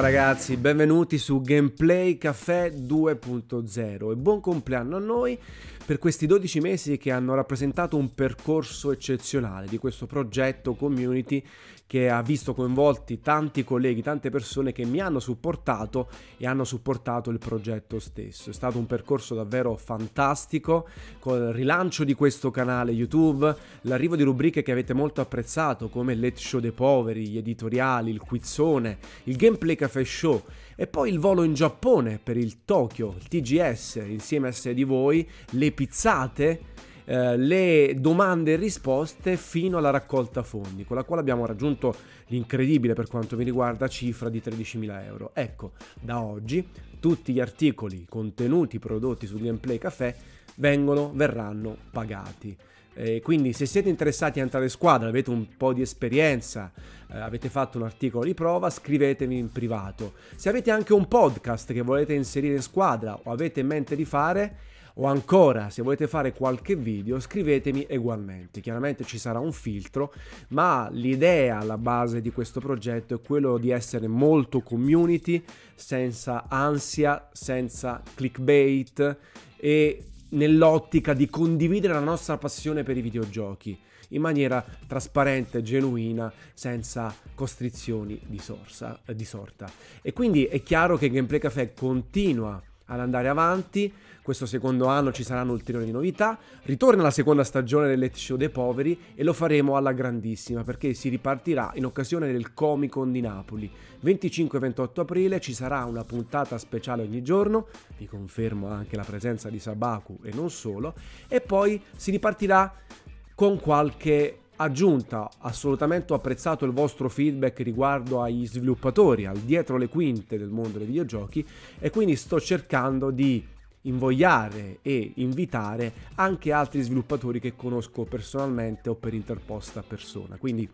Ragazzi, benvenuti su Gameplay Caffè 2.0 e buon compleanno a noi per questi 12 mesi che hanno rappresentato un percorso eccezionale di questo progetto community che ha visto coinvolti tanti colleghi, tante persone che mi hanno supportato e hanno supportato il progetto stesso. È stato un percorso davvero fantastico con il rilancio di questo canale YouTube, l'arrivo di rubriche che avete molto apprezzato come il Let Show dei Poveri, gli editoriali, il quizzone, il Gameplay Café Show e poi il volo in Giappone per il Tokyo, il TGS insieme a sé di voi, le pizzate eh, le domande e risposte fino alla raccolta fondi, con la quale abbiamo raggiunto l'incredibile per quanto mi riguarda cifra di 13.000 euro. Ecco, da oggi tutti gli articoli contenuti prodotti su Gameplay Café vengono, verranno pagati. Eh, quindi se siete interessati a entrare in squadra, avete un po' di esperienza, eh, avete fatto un articolo di prova, scrivetemi in privato. Se avete anche un podcast che volete inserire in squadra o avete in mente di fare, o ancora se volete fare qualche video scrivetemi ugualmente. Chiaramente ci sarà un filtro, ma l'idea alla base di questo progetto è quello di essere molto community, senza ansia, senza clickbait e nell'ottica di condividere la nostra passione per i videogiochi in maniera trasparente, genuina, senza costrizioni di, sorsa, di sorta. E quindi è chiaro che Gameplay Café continua ad andare avanti questo secondo anno ci saranno ulteriori novità. Ritorna la seconda stagione del Let Show dei Poveri e lo faremo alla grandissima perché si ripartirà in occasione del Comic Con di Napoli. 25-28 aprile ci sarà una puntata speciale ogni giorno, vi confermo anche la presenza di Sabaku e non solo, e poi si ripartirà con qualche aggiunta. Assolutamente ho apprezzato il vostro feedback riguardo agli sviluppatori, al dietro le quinte del mondo dei videogiochi e quindi sto cercando di invogliare e invitare anche altri sviluppatori che conosco personalmente o per interposta persona. Quindi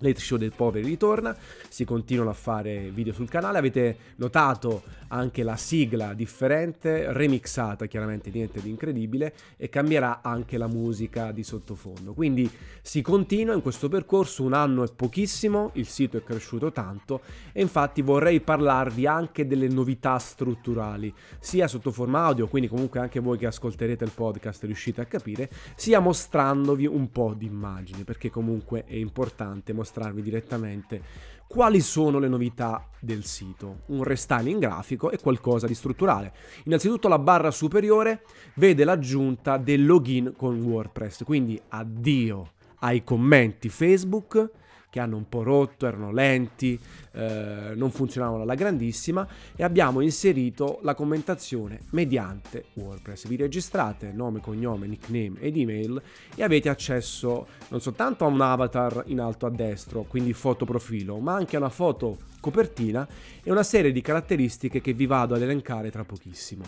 Late Show dei Poveri ritorna, si continuano a fare video sul canale, avete notato anche la sigla differente, remixata chiaramente, niente di incredibile, e cambierà anche la musica di sottofondo. Quindi si continua in questo percorso, un anno è pochissimo, il sito è cresciuto tanto e infatti vorrei parlarvi anche delle novità strutturali, sia sotto forma audio, quindi comunque anche voi che ascolterete il podcast riuscite a capire, sia mostrandovi un po' di immagini, perché comunque è importante mostrare mostrarvi direttamente quali sono le novità del sito. Un restyling grafico e qualcosa di strutturale. Innanzitutto la barra superiore vede l'aggiunta del login con WordPress, quindi addio ai commenti Facebook che hanno un po' rotto, erano lenti, eh, non funzionavano alla grandissima e abbiamo inserito la commentazione mediante WordPress. Vi registrate nome, cognome, nickname ed email e avete accesso non soltanto a un avatar in alto a destra, quindi foto profilo, ma anche a una foto copertina e una serie di caratteristiche che vi vado ad elencare tra pochissimo.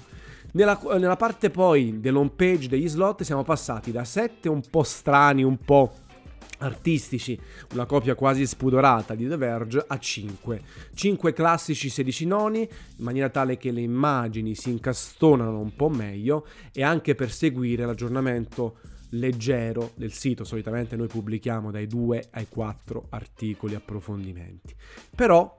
Nella, nella parte poi dell'home page degli slot siamo passati da 7 un po' strani, un po' artistici, una copia quasi spudorata di The Verge, a 5. 5 classici 16 noni, in maniera tale che le immagini si incastonano un po' meglio e anche per seguire l'aggiornamento leggero del sito. Solitamente noi pubblichiamo dai 2 ai 4 articoli approfondimenti. Però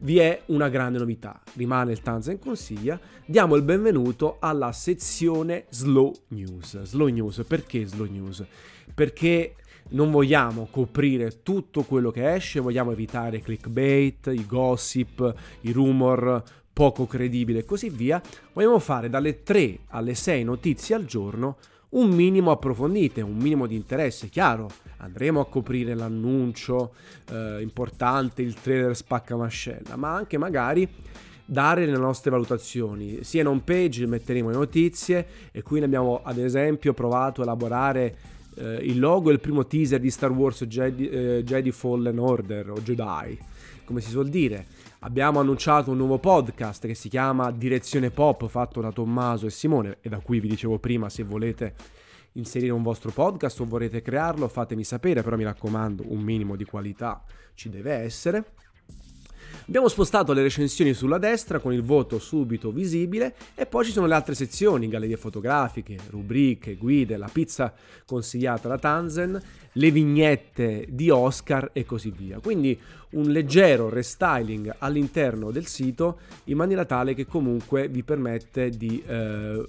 vi è una grande novità, rimane il Tanzan consiglia, diamo il benvenuto alla sezione Slow News. Slow News, perché Slow News? Perché non vogliamo coprire tutto quello che esce, vogliamo evitare clickbait, i gossip, i rumor poco credibili e così via. Vogliamo fare dalle 3 alle 6 notizie al giorno un minimo approfondite, un minimo di interesse, chiaro. Andremo a coprire l'annuncio eh, importante, il trailer spacca mascella, ma anche magari dare le nostre valutazioni. Sia in home page metteremo le notizie e qui ne abbiamo ad esempio provato a elaborare eh, il logo è il primo teaser di Star Wars Jedi, eh, Jedi Fallen Order o Jedi, come si suol dire. Abbiamo annunciato un nuovo podcast che si chiama Direzione Pop, fatto da Tommaso e Simone, e da cui vi dicevo prima, se volete inserire un vostro podcast o vorrete crearlo, fatemi sapere, però mi raccomando, un minimo di qualità ci deve essere. Abbiamo spostato le recensioni sulla destra con il voto subito visibile e poi ci sono le altre sezioni, gallerie fotografiche, rubriche, guide, la pizza consigliata da Tanzen, le vignette di Oscar e così via. Quindi un leggero restyling all'interno del sito in maniera tale che comunque vi permette di, eh,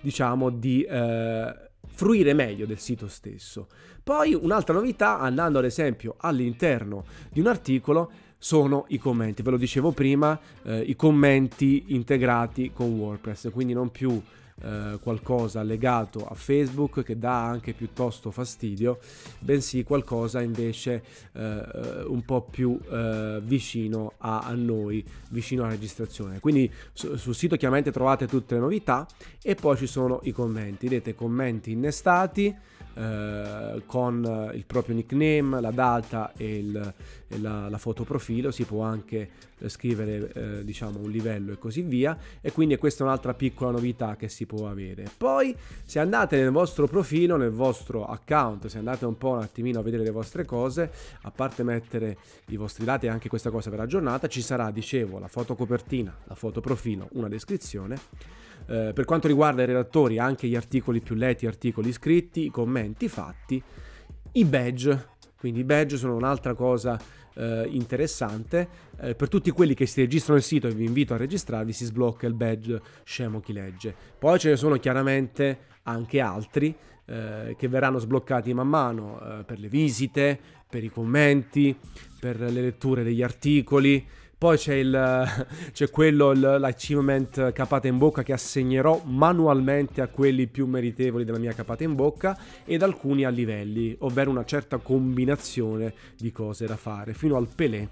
diciamo, di eh, fruire meglio del sito stesso. Poi un'altra novità, andando ad esempio all'interno di un articolo, sono i commenti. Ve lo dicevo prima, eh, i commenti integrati con WordPress, quindi non più eh, qualcosa legato a Facebook che dà anche piuttosto fastidio, bensì qualcosa invece eh, un po' più eh, vicino a, a, noi, vicino alla registrazione. Quindi su, sul sito chiaramente trovate tutte le novità e poi ci sono i commenti, vedete commenti innestati eh, con il proprio nickname, la data e, il, e la, la, foto profilo, si può anche eh, scrivere eh, diciamo un livello e così via e quindi questa è un'altra piccola novità che si può avere. Poi se andate nel vostro profilo, nel vostro account, se andate un po' un attimino a vedere le vostre cose, a parte mettere i vostri dati e anche questa cosa per la giornata, ci sarà, dicevo, la foto copertina, la foto profilo, una descrizione eh, per quanto riguarda i redattori, anche gli articoli più letti, articoli scritti, i commenti fatti, i badge. Quindi i badge sono un'altra cosa eh, interessante. Eh, per tutti quelli che si registrano al sito e vi invito a registrarvi, si sblocca il badge scemo chi legge. Poi ce ne sono chiaramente anche altri eh, che verranno sbloccati man mano eh, per le visite, per i commenti, per le letture degli articoli. Poi c'è, il, c'è quello, l'achievement capata in bocca che assegnerò manualmente a quelli più meritevoli della mia capata in bocca ed alcuni a livelli, ovvero una certa combinazione di cose da fare, fino al Pelé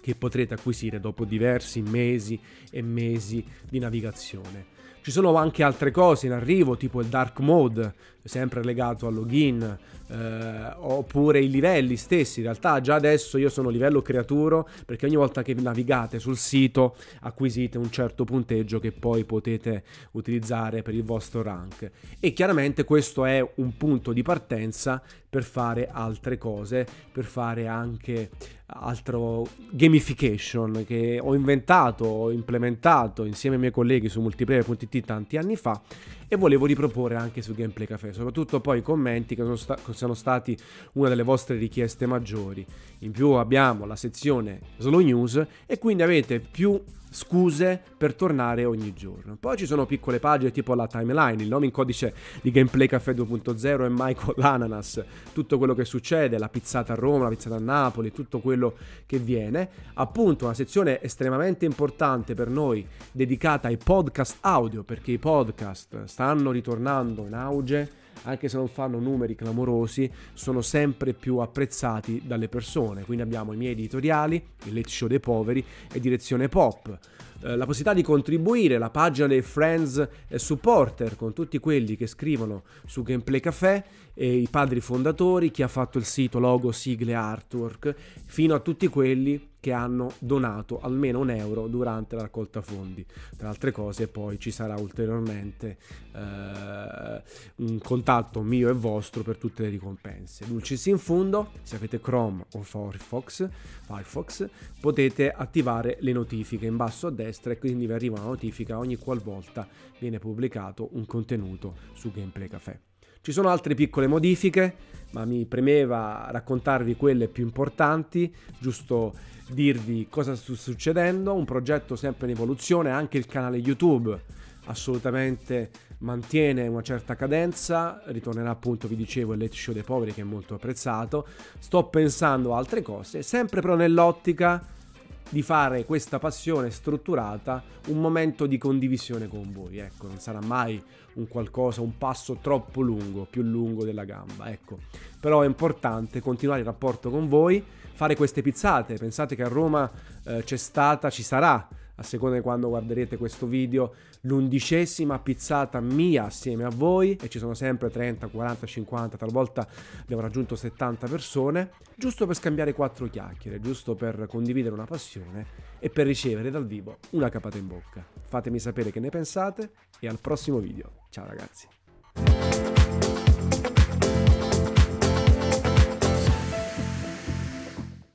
che potrete acquisire dopo diversi mesi e mesi di navigazione. Ci sono anche altre cose in arrivo, tipo il dark mode, sempre legato al login, eh, oppure i livelli stessi. In realtà già adesso io sono livello creaturo perché ogni volta che navigate sul sito acquisite un certo punteggio che poi potete utilizzare per il vostro rank. E chiaramente questo è un punto di partenza per fare altre cose, per fare anche altro gamification che ho inventato, ho implementato insieme ai miei colleghi su multiplayer.it tanti anni fa e volevo riproporre anche su Gameplay Café, soprattutto poi i commenti che sono, sta- sono stati una delle vostre richieste maggiori. In più abbiamo la sezione Slow News e quindi avete più scuse per tornare ogni giorno. Poi ci sono piccole pagine tipo la timeline, il nome in codice di Gameplay Caffè 2.0 è Michael Ananas, tutto quello che succede, la pizzata a Roma, la pizzata a Napoli, tutto quello che viene. Appunto una sezione estremamente importante per noi dedicata ai podcast audio perché i podcast stanno ritornando in auge anche se non fanno numeri clamorosi, sono sempre più apprezzati dalle persone. Quindi abbiamo i miei editoriali, il Late Show dei Poveri e Direzione Pop. Eh, la possibilità di contribuire, la pagina dei friends e supporter con tutti quelli che scrivono su Gameplay Café e i padri fondatori, chi ha fatto il sito, logo, sigle, artwork, fino a tutti quelli che hanno donato almeno un euro durante la raccolta fondi. Tra altre cose poi ci sarà ulteriormente eh, un contatto mio e vostro per tutte le ricompense. Dulcis in fundo, se avete Chrome o Firefox, Firefox potete attivare le notifiche in basso a destra e quindi vi arriva una notifica ogni qualvolta viene pubblicato un contenuto su Gameplay Café. Ci sono altre piccole modifiche, ma mi premeva raccontarvi quelle più importanti, giusto dirvi cosa sta succedendo, un progetto sempre in evoluzione, anche il canale YouTube assolutamente mantiene una certa cadenza, ritornerà appunto, vi dicevo, il Late Show dei Poveri che è molto apprezzato, sto pensando a altre cose, sempre però nell'ottica di fare questa passione strutturata un momento di condivisione con voi, ecco, non sarà mai un qualcosa, un passo troppo lungo, più lungo della gamba, ecco. Però è importante continuare il rapporto con voi, fare queste pizzate. Pensate che a Roma eh, c'è stata, ci sarà, a seconda di quando guarderete questo video, l'undicesima pizzata mia assieme a voi e ci sono sempre 30, 40, 50, talvolta abbiamo raggiunto 70 persone, giusto per scambiare quattro chiacchiere, giusto per condividere una passione e per ricevere dal vivo una capata in bocca. Fatemi sapere che ne pensate e al prossimo video. Ciao ragazzi.